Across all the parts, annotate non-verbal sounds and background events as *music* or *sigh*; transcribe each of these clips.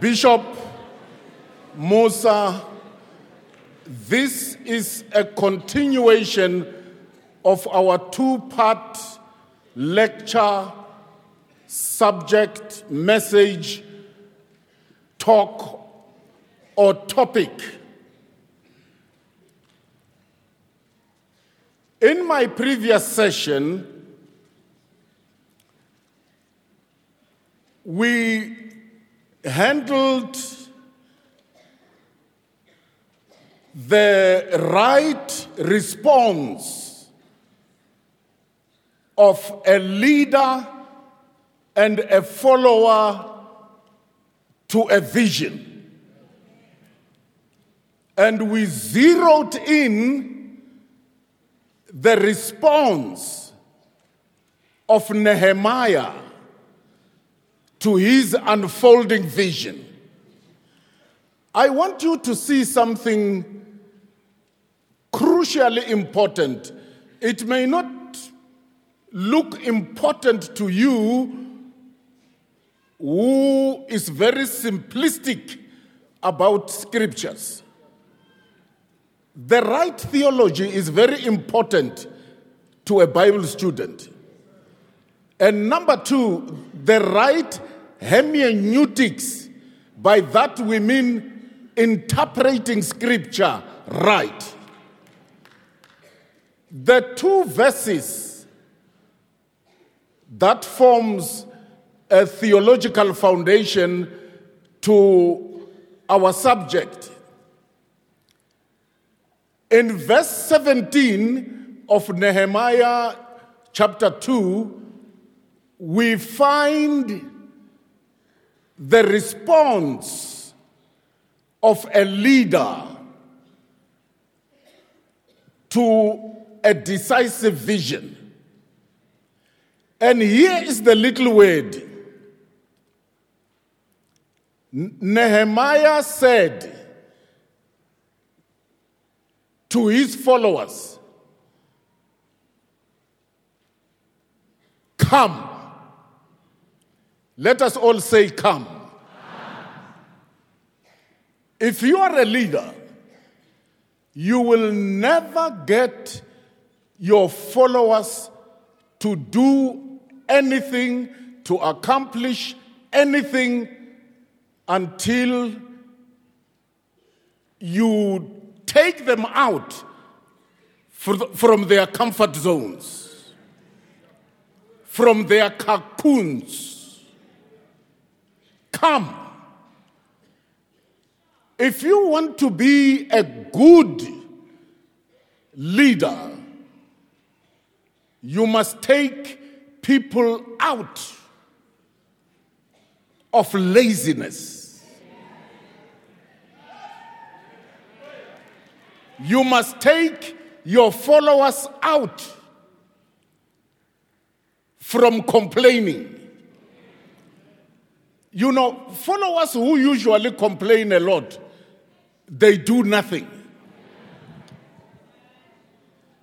Bishop Mosa, this is a continuation of our two part lecture, subject, message, talk, or topic. In my previous session, we handled the right response of a leader and a follower to a vision. And we zeroed in the response of Nehemiah to his unfolding vision. I want you to see something crucially important. It may not look important to you who is very simplistic about scriptures. The right theology is very important to a Bible student. And number two, the right hermeneutics. By that we mean interpreting scripture right. The two verses that forms a theological foundation to our subject. In verse 17 of Nehemiah chapter 2, we find the response of a leader to a decisive vision. And here is the little word. Nehemiah said to his followers, Come. Let us all say, Come. If you are a leader, you will never get your followers to do anything, to accomplish anything until you take them out from their comfort zones, from their cocoons. Come. If you want to be a good leader, you must take people out of laziness. You must take your followers out from complaining. You know, followers who usually complain a lot, they do nothing.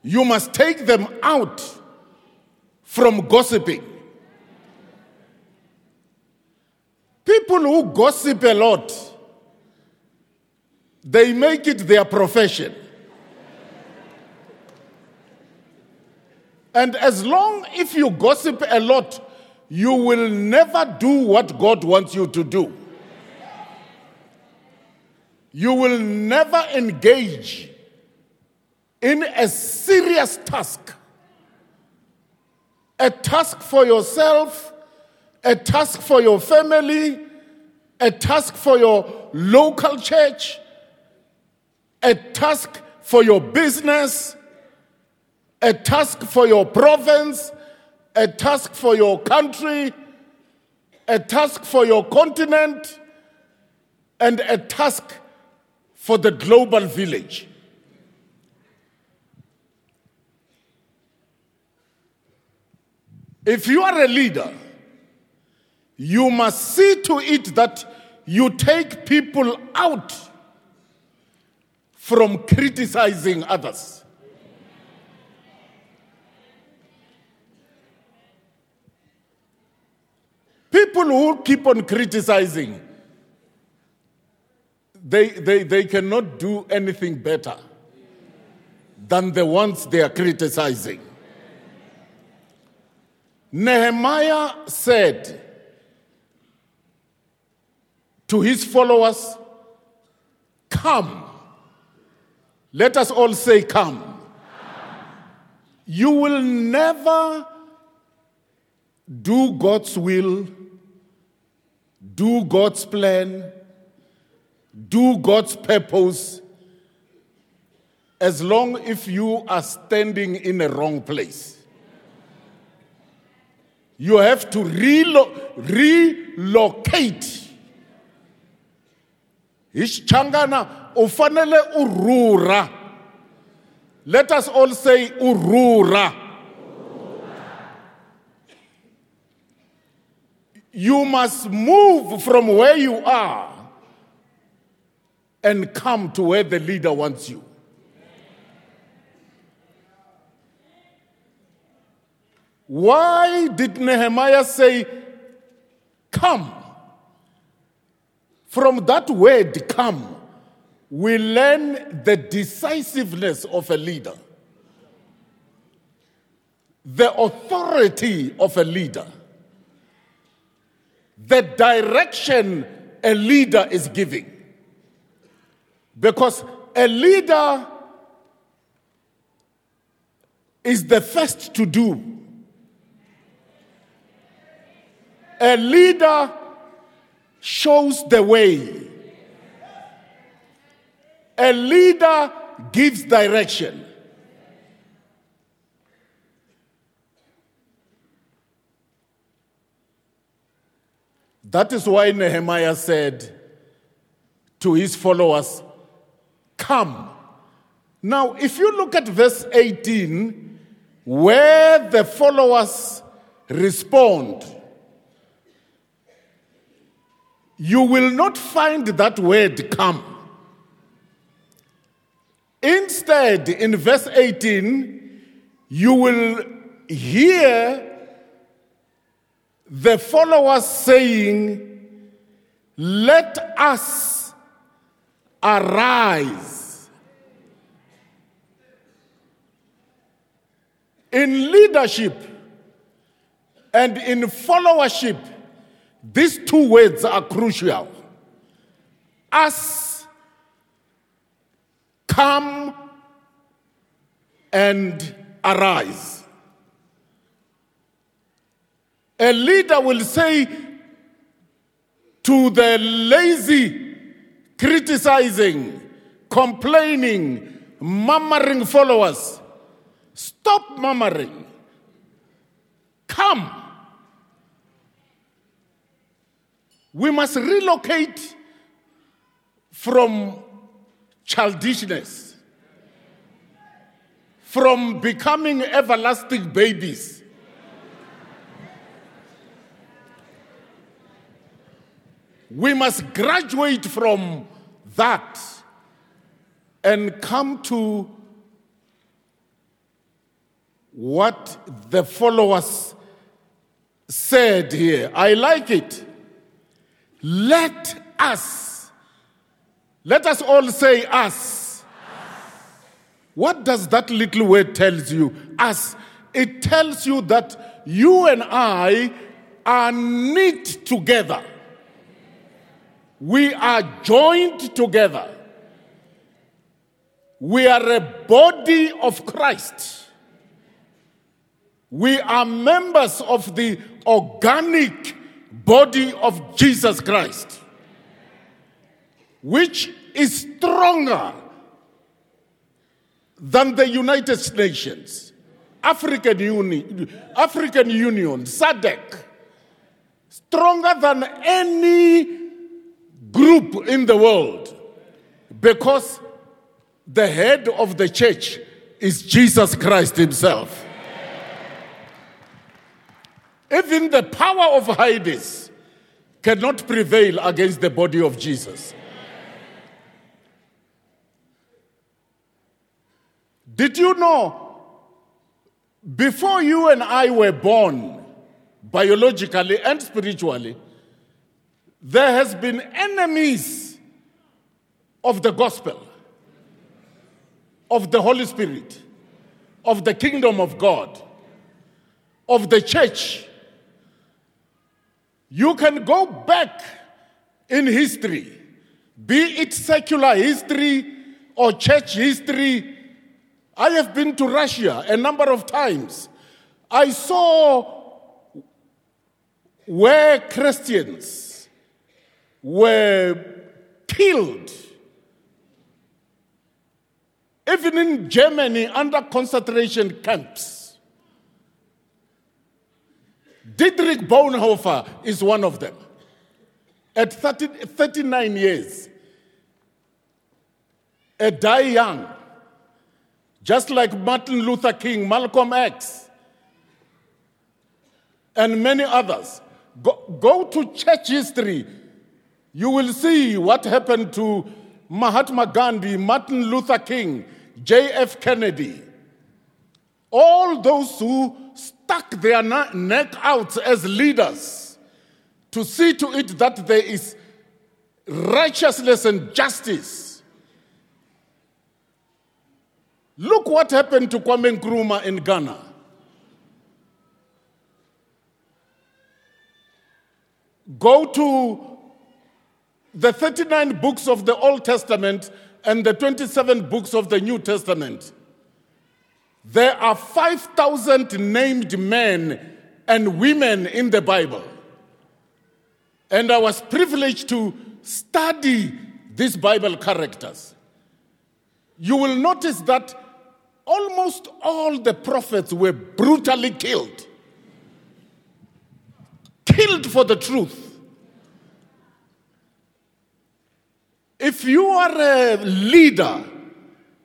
You must take them out from gossiping. People who gossip a lot, they make it their profession. And as long if you gossip a lot, you will never do what God wants you to do. You will never engage in a serious task a task for yourself, a task for your family, a task for your local church, a task for your business, a task for your province, a task for your country, a task for your continent, and a task for the global village. If you are a leader, you must see to it that you take people out from criticizing others. People who keep on criticizing, they, they, they cannot do anything better than the ones they are criticizing. Nehemiah said to his followers, Come. Let us all say, Come. You will never do God's will, do God's plan, do God's purpose as long if you are standing in a wrong place. You have to relo- relocate. Ischangana ufanele urura. Let us all say urura. You must move from where you are and come to where the leader wants you. Why did Nehemiah say, Come? From that word, come, we learn the decisiveness of a leader, the authority of a leader, the direction a leader is giving. Because a leader is the first to do A leader shows the way. A leader gives direction. That is why Nehemiah said to his followers, Come. Now, if you look at verse 18, where the followers respond, you will not find that word come. Instead, in verse 18, you will hear the followers saying, Let us arise. In leadership and in followership, these two words are crucial. Us, come and arise. A leader will say to the lazy, criticizing, complaining, murmuring followers, stop murmuring. Come We must relocate from childishness, from becoming everlasting babies. We must graduate from that and come to what the followers said here. I like it. Let us. Let us all say us. What does that little word tells you? Us. It tells you that you and I are knit together. We are joined together. We are a body of Christ. We are members of the organic body of Jesus Christ, which is stronger than the United Nations, African Union, African Union, SADC, stronger than any group in the world, because the head of the church is Jesus Christ Himself. Even the power of Hades cannot prevail against the body of Jesus. Did you know before you and I were born, biologically and spiritually, there has been enemies of the gospel, of the Holy Spirit, of the kingdom of God, of the church. You can go back in history, be it secular history or church history. I have been to Russia a number of times. I saw where Christians were killed. Even in Germany, under concentration camps. Dietrich Bonhoeffer is one of them. At 30, 39 years, a die young, just like Martin Luther King, Malcolm X, and many others. Go, go to church history, you will see what happened to Mahatma Gandhi, Martin Luther King, J.F. Kennedy. All those who stuck their neck out as leaders to see to it that there is righteousness and justice. Look what happened to Kwame Nkrumah in Ghana. Go to the 39 books of the Old Testament and the 27 books of the New Testament. There are 5,000 named men and women in the Bible. And I was privileged to study these Bible characters. You will notice that almost all the prophets were brutally killed killed for the truth. If you are a leader,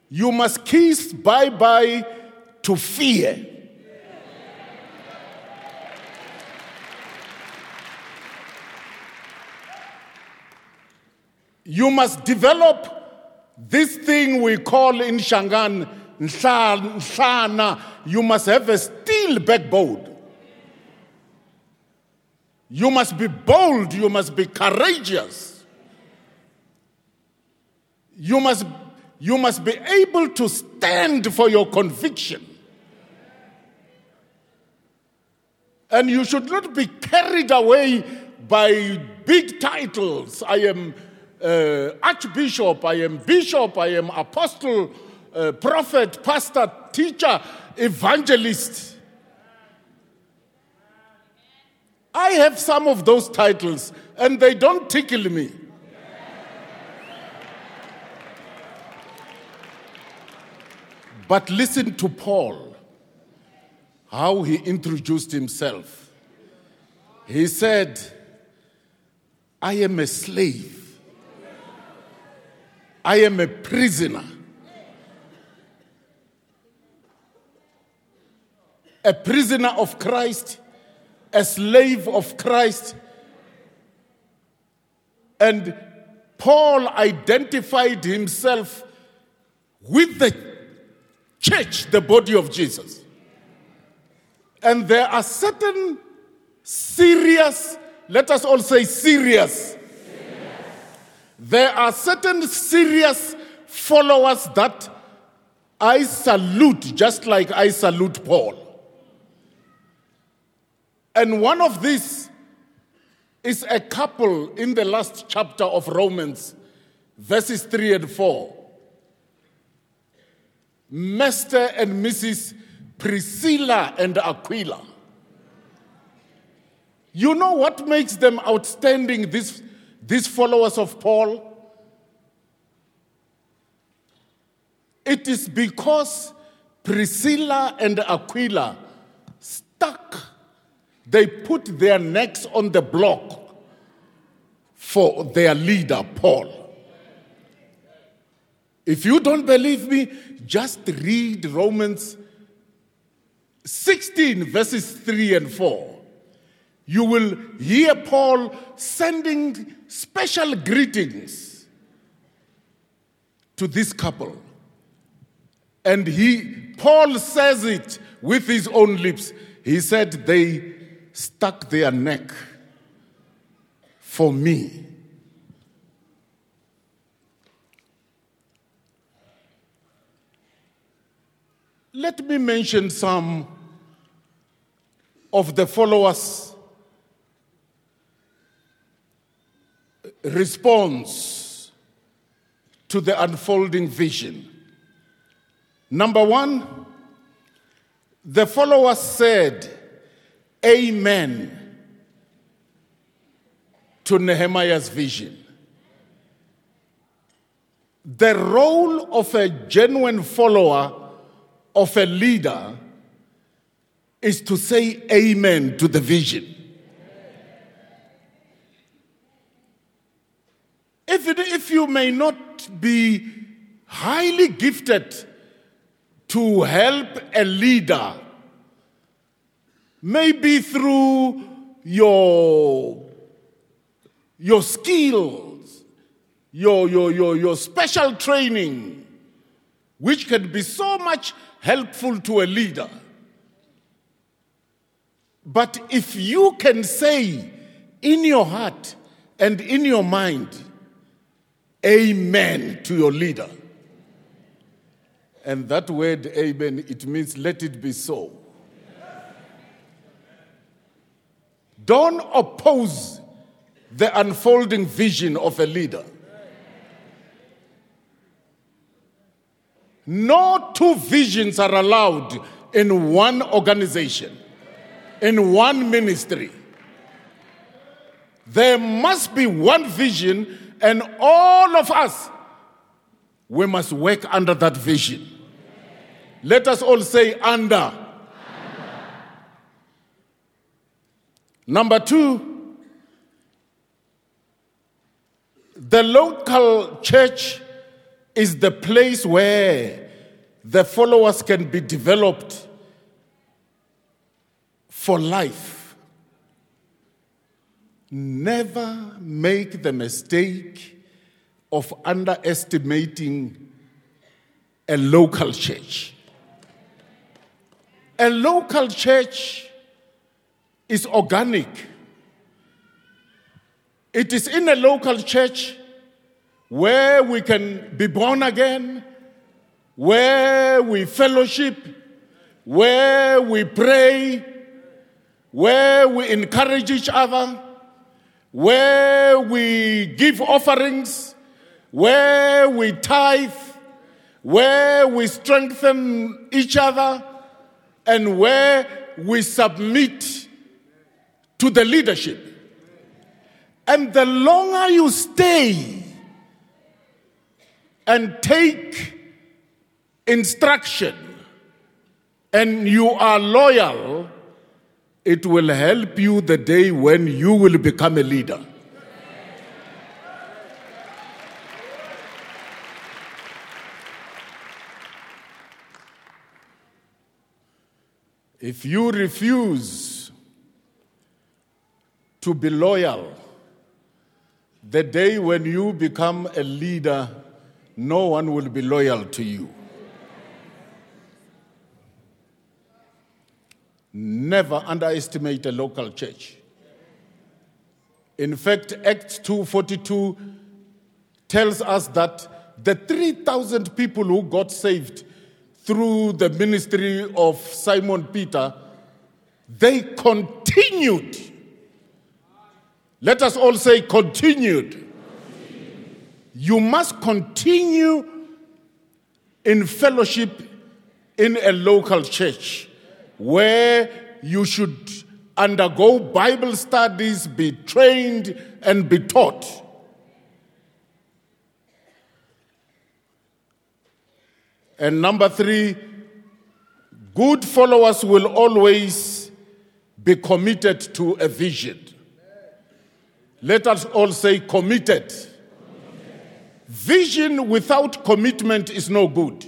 you must kiss bye bye to fear. You must develop this thing we call in Shangaan, Nhlana. You must have a steel backbone. You must be bold, you must be courageous. You must, you must be able to stand for your conviction. And you should not be carried away by big titles. I am uh, Archbishop, I am Bishop, I am Apostle, uh, Prophet, Pastor, Teacher, Evangelist. I have some of those titles and they don't tickle me. But listen to Paul, how he introduced himself. He said, I am a slave, I am a prisoner. A prisoner of Christ a slave of Christ. And Paul identified himself with the church, the body of Jesus. And there are certain serious, let us all say serious. serious. There are certain serious followers that I salute, just like I salute Paul. And one of these is a couple in the last chapter of Romans, verses 3 and 4. Mr. and Mrs. Priscilla and Aquila. You know what makes them outstanding, these, these followers of Paul? It is because Priscilla and Aquila stuck they put their necks on the block for their leader, Paul. If you don't believe me, just read Romans 16, verses 3 and 4. You will hear Paul sending special greetings to this couple. And he, Paul says it with his own lips. He said, They stuck their neck for me. Let me mention some of the followers' response to the unfolding vision. Number one, the followers said, Amen to Nehemiah's vision. The role of a genuine follower of a leader is to say amen to the vision. If, it, if you may not be highly gifted to help a leader, maybe through your, your skills, your, your, your, your special training, which can be so much helpful to a leader. But if you can say in your heart and in your mind, Amen to your leader. And that word, Amen, it means let it be so. Don't oppose the unfolding vision of a leader. No two visions are allowed in one organization, in one ministry. There must be one vision, and all of us, we must work under that vision. Let us all say, under. Number two, the local church is the place where the followers can be developed for life. Never make the mistake of underestimating a local church. A local church is organic. It is in a local church where we can be born again, where we fellowship, where we pray, where we encourage each other, where we give offerings, where we tithe, where we strengthen each other, and where we submit to the leadership. And the longer you stay, and take instruction and you are loyal, it will help you the day when you will become a leader. If you refuse to be loyal, the day when you become a leader no one will be loyal to you. Never underestimate a local church. In fact, Acts 2:42 tells us that the 3,000 people who got saved through the ministry of Simon Peter, they continued. Let us all say continued you must continue in fellowship in a local church where you should undergo Bible studies, be trained, and be taught. And number three, good followers will always be committed to a vision. Let us all say committed. Vision without commitment is no good.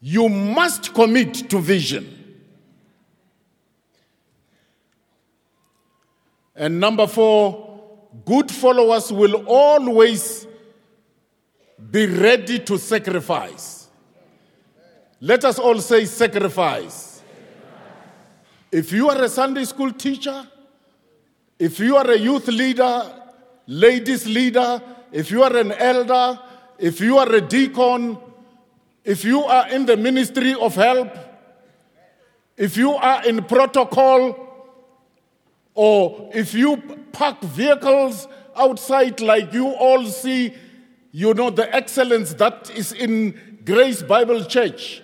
You must commit to vision. And number four, good followers will always be ready to sacrifice. Let us all say sacrifice. If you are a Sunday school teacher, if you are a youth leader, ladies leader, if you are an elder, if you are a deacon, if you are in the ministry of help, if you are in protocol, or if you park vehicles outside like you all see, you know, the excellence that is in Grace Bible Church.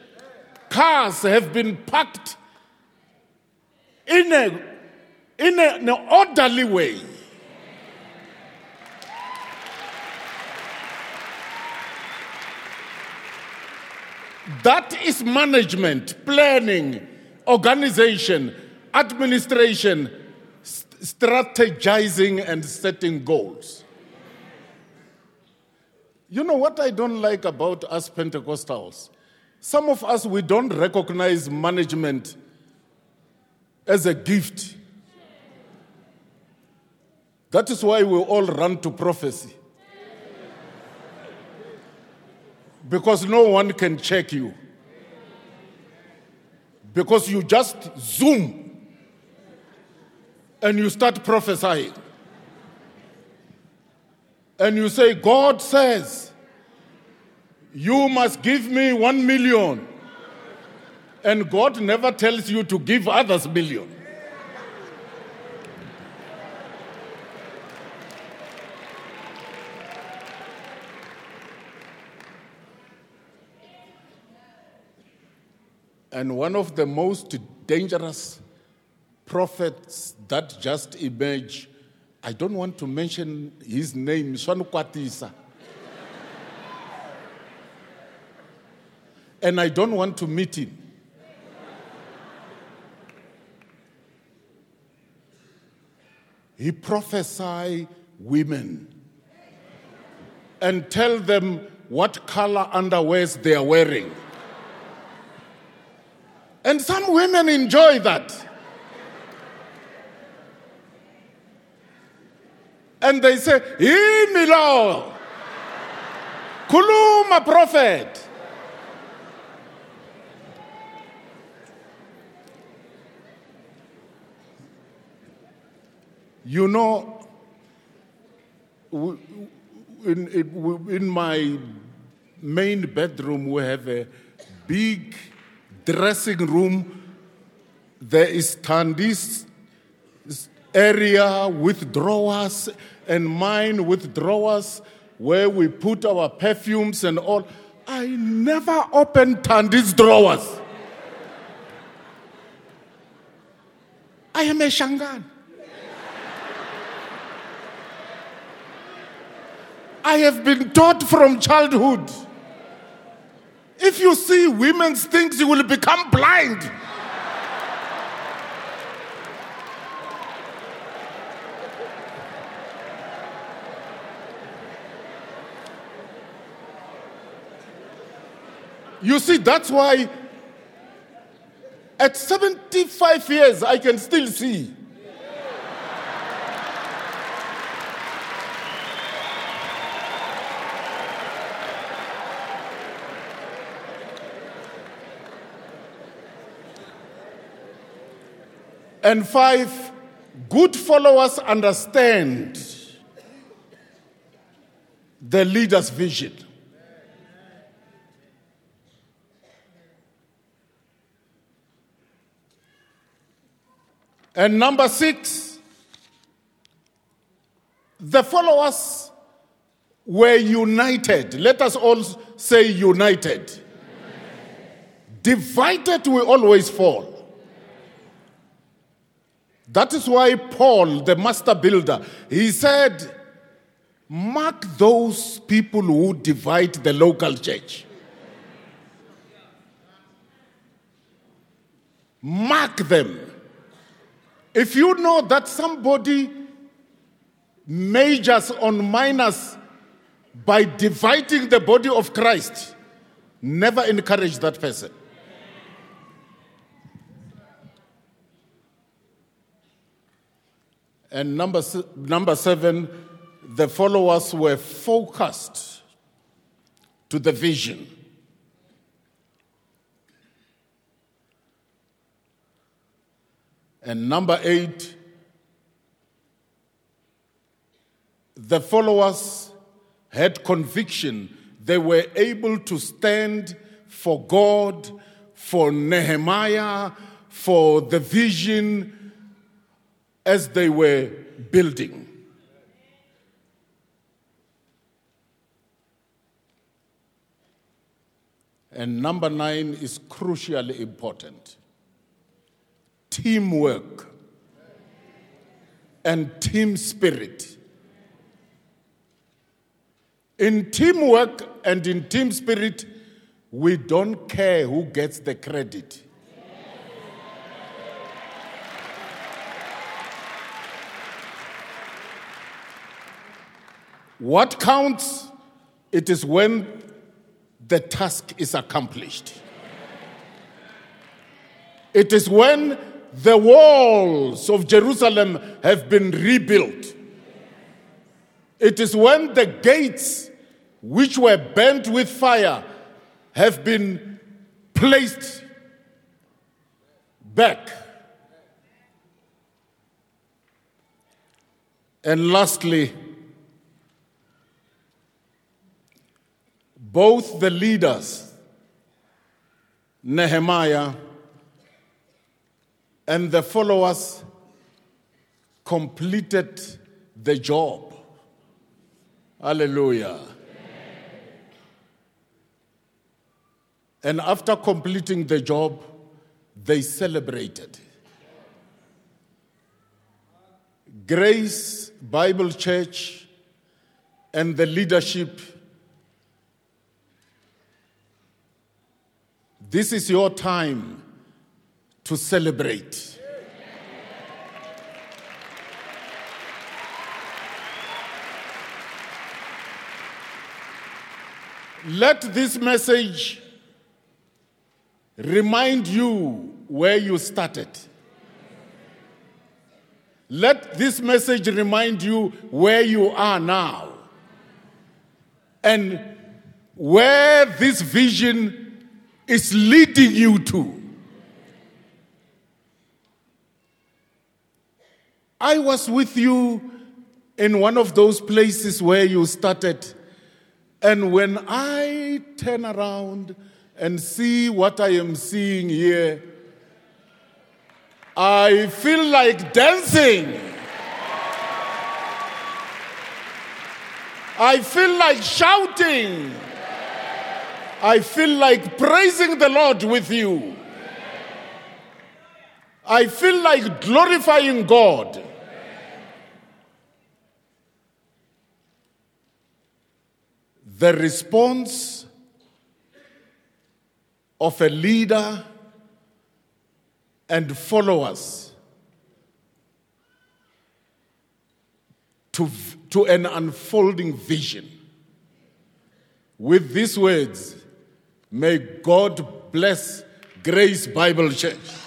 Cars have been parked in, a, in a, an orderly way. That is management, planning, organization, administration, strategizing, and setting goals. You know what I don't like about us Pentecostals? Some of us, we don't recognize management as a gift. That is why we all run to prophecy. Because no one can check you. Because you just zoom and you start prophesying. And you say, God says, you must give me one million. And God never tells you to give others million. And one of the most dangerous prophets that just emerged, I don't want to mention his name, Swanukwatisa. *laughs* and I don't want to meet him. He prophesy women and tell them what color underwears they are wearing. And some women enjoy that. And they say, Himilo, Kuluma prophet. You know, in, in my main bedroom, we have a big dressing room. There is Tandi's area with drawers and mine with drawers where we put our perfumes and all. I never opened Tandi's drawers. I am a Shangan. I have been taught from childhood. If you see women's things, you will become blind. You see, that's why at 75 years I can still see. And five, good followers understand the leader's vision. And number six, the followers were united. Let us all say united. Divided, we always fall. That is why Paul, the master builder, he said, Mark those people who divide the local church. Mark them. If you know that somebody majors on minors by dividing the body of Christ, never encourage that person. And number, number seven, the followers were focused to the vision. And number eight, the followers had conviction. They were able to stand for God, for Nehemiah, for the vision as they were building. And number nine is crucially important teamwork and team spirit. In teamwork and in team spirit, we don't care who gets the credit. What counts? It is when the task is accomplished. It is when the walls of Jerusalem have been rebuilt. It is when the gates, which were burnt with fire, have been placed back. And lastly, both the leaders, Nehemiah and the followers, completed the job. Hallelujah. And after completing the job, they celebrated. Grace Bible Church and the leadership This is your time to celebrate. Let this message remind you where you started. Let this message remind you where you are now and where this vision is leading you to. I was with you in one of those places where you started, and when I turn around and see what I am seeing here, I feel like dancing. I feel like shouting. I feel like praising the Lord with you. I feel like glorifying God. The response of a leader and followers to, to an unfolding vision. With these words, May God bless Grace Bible Church.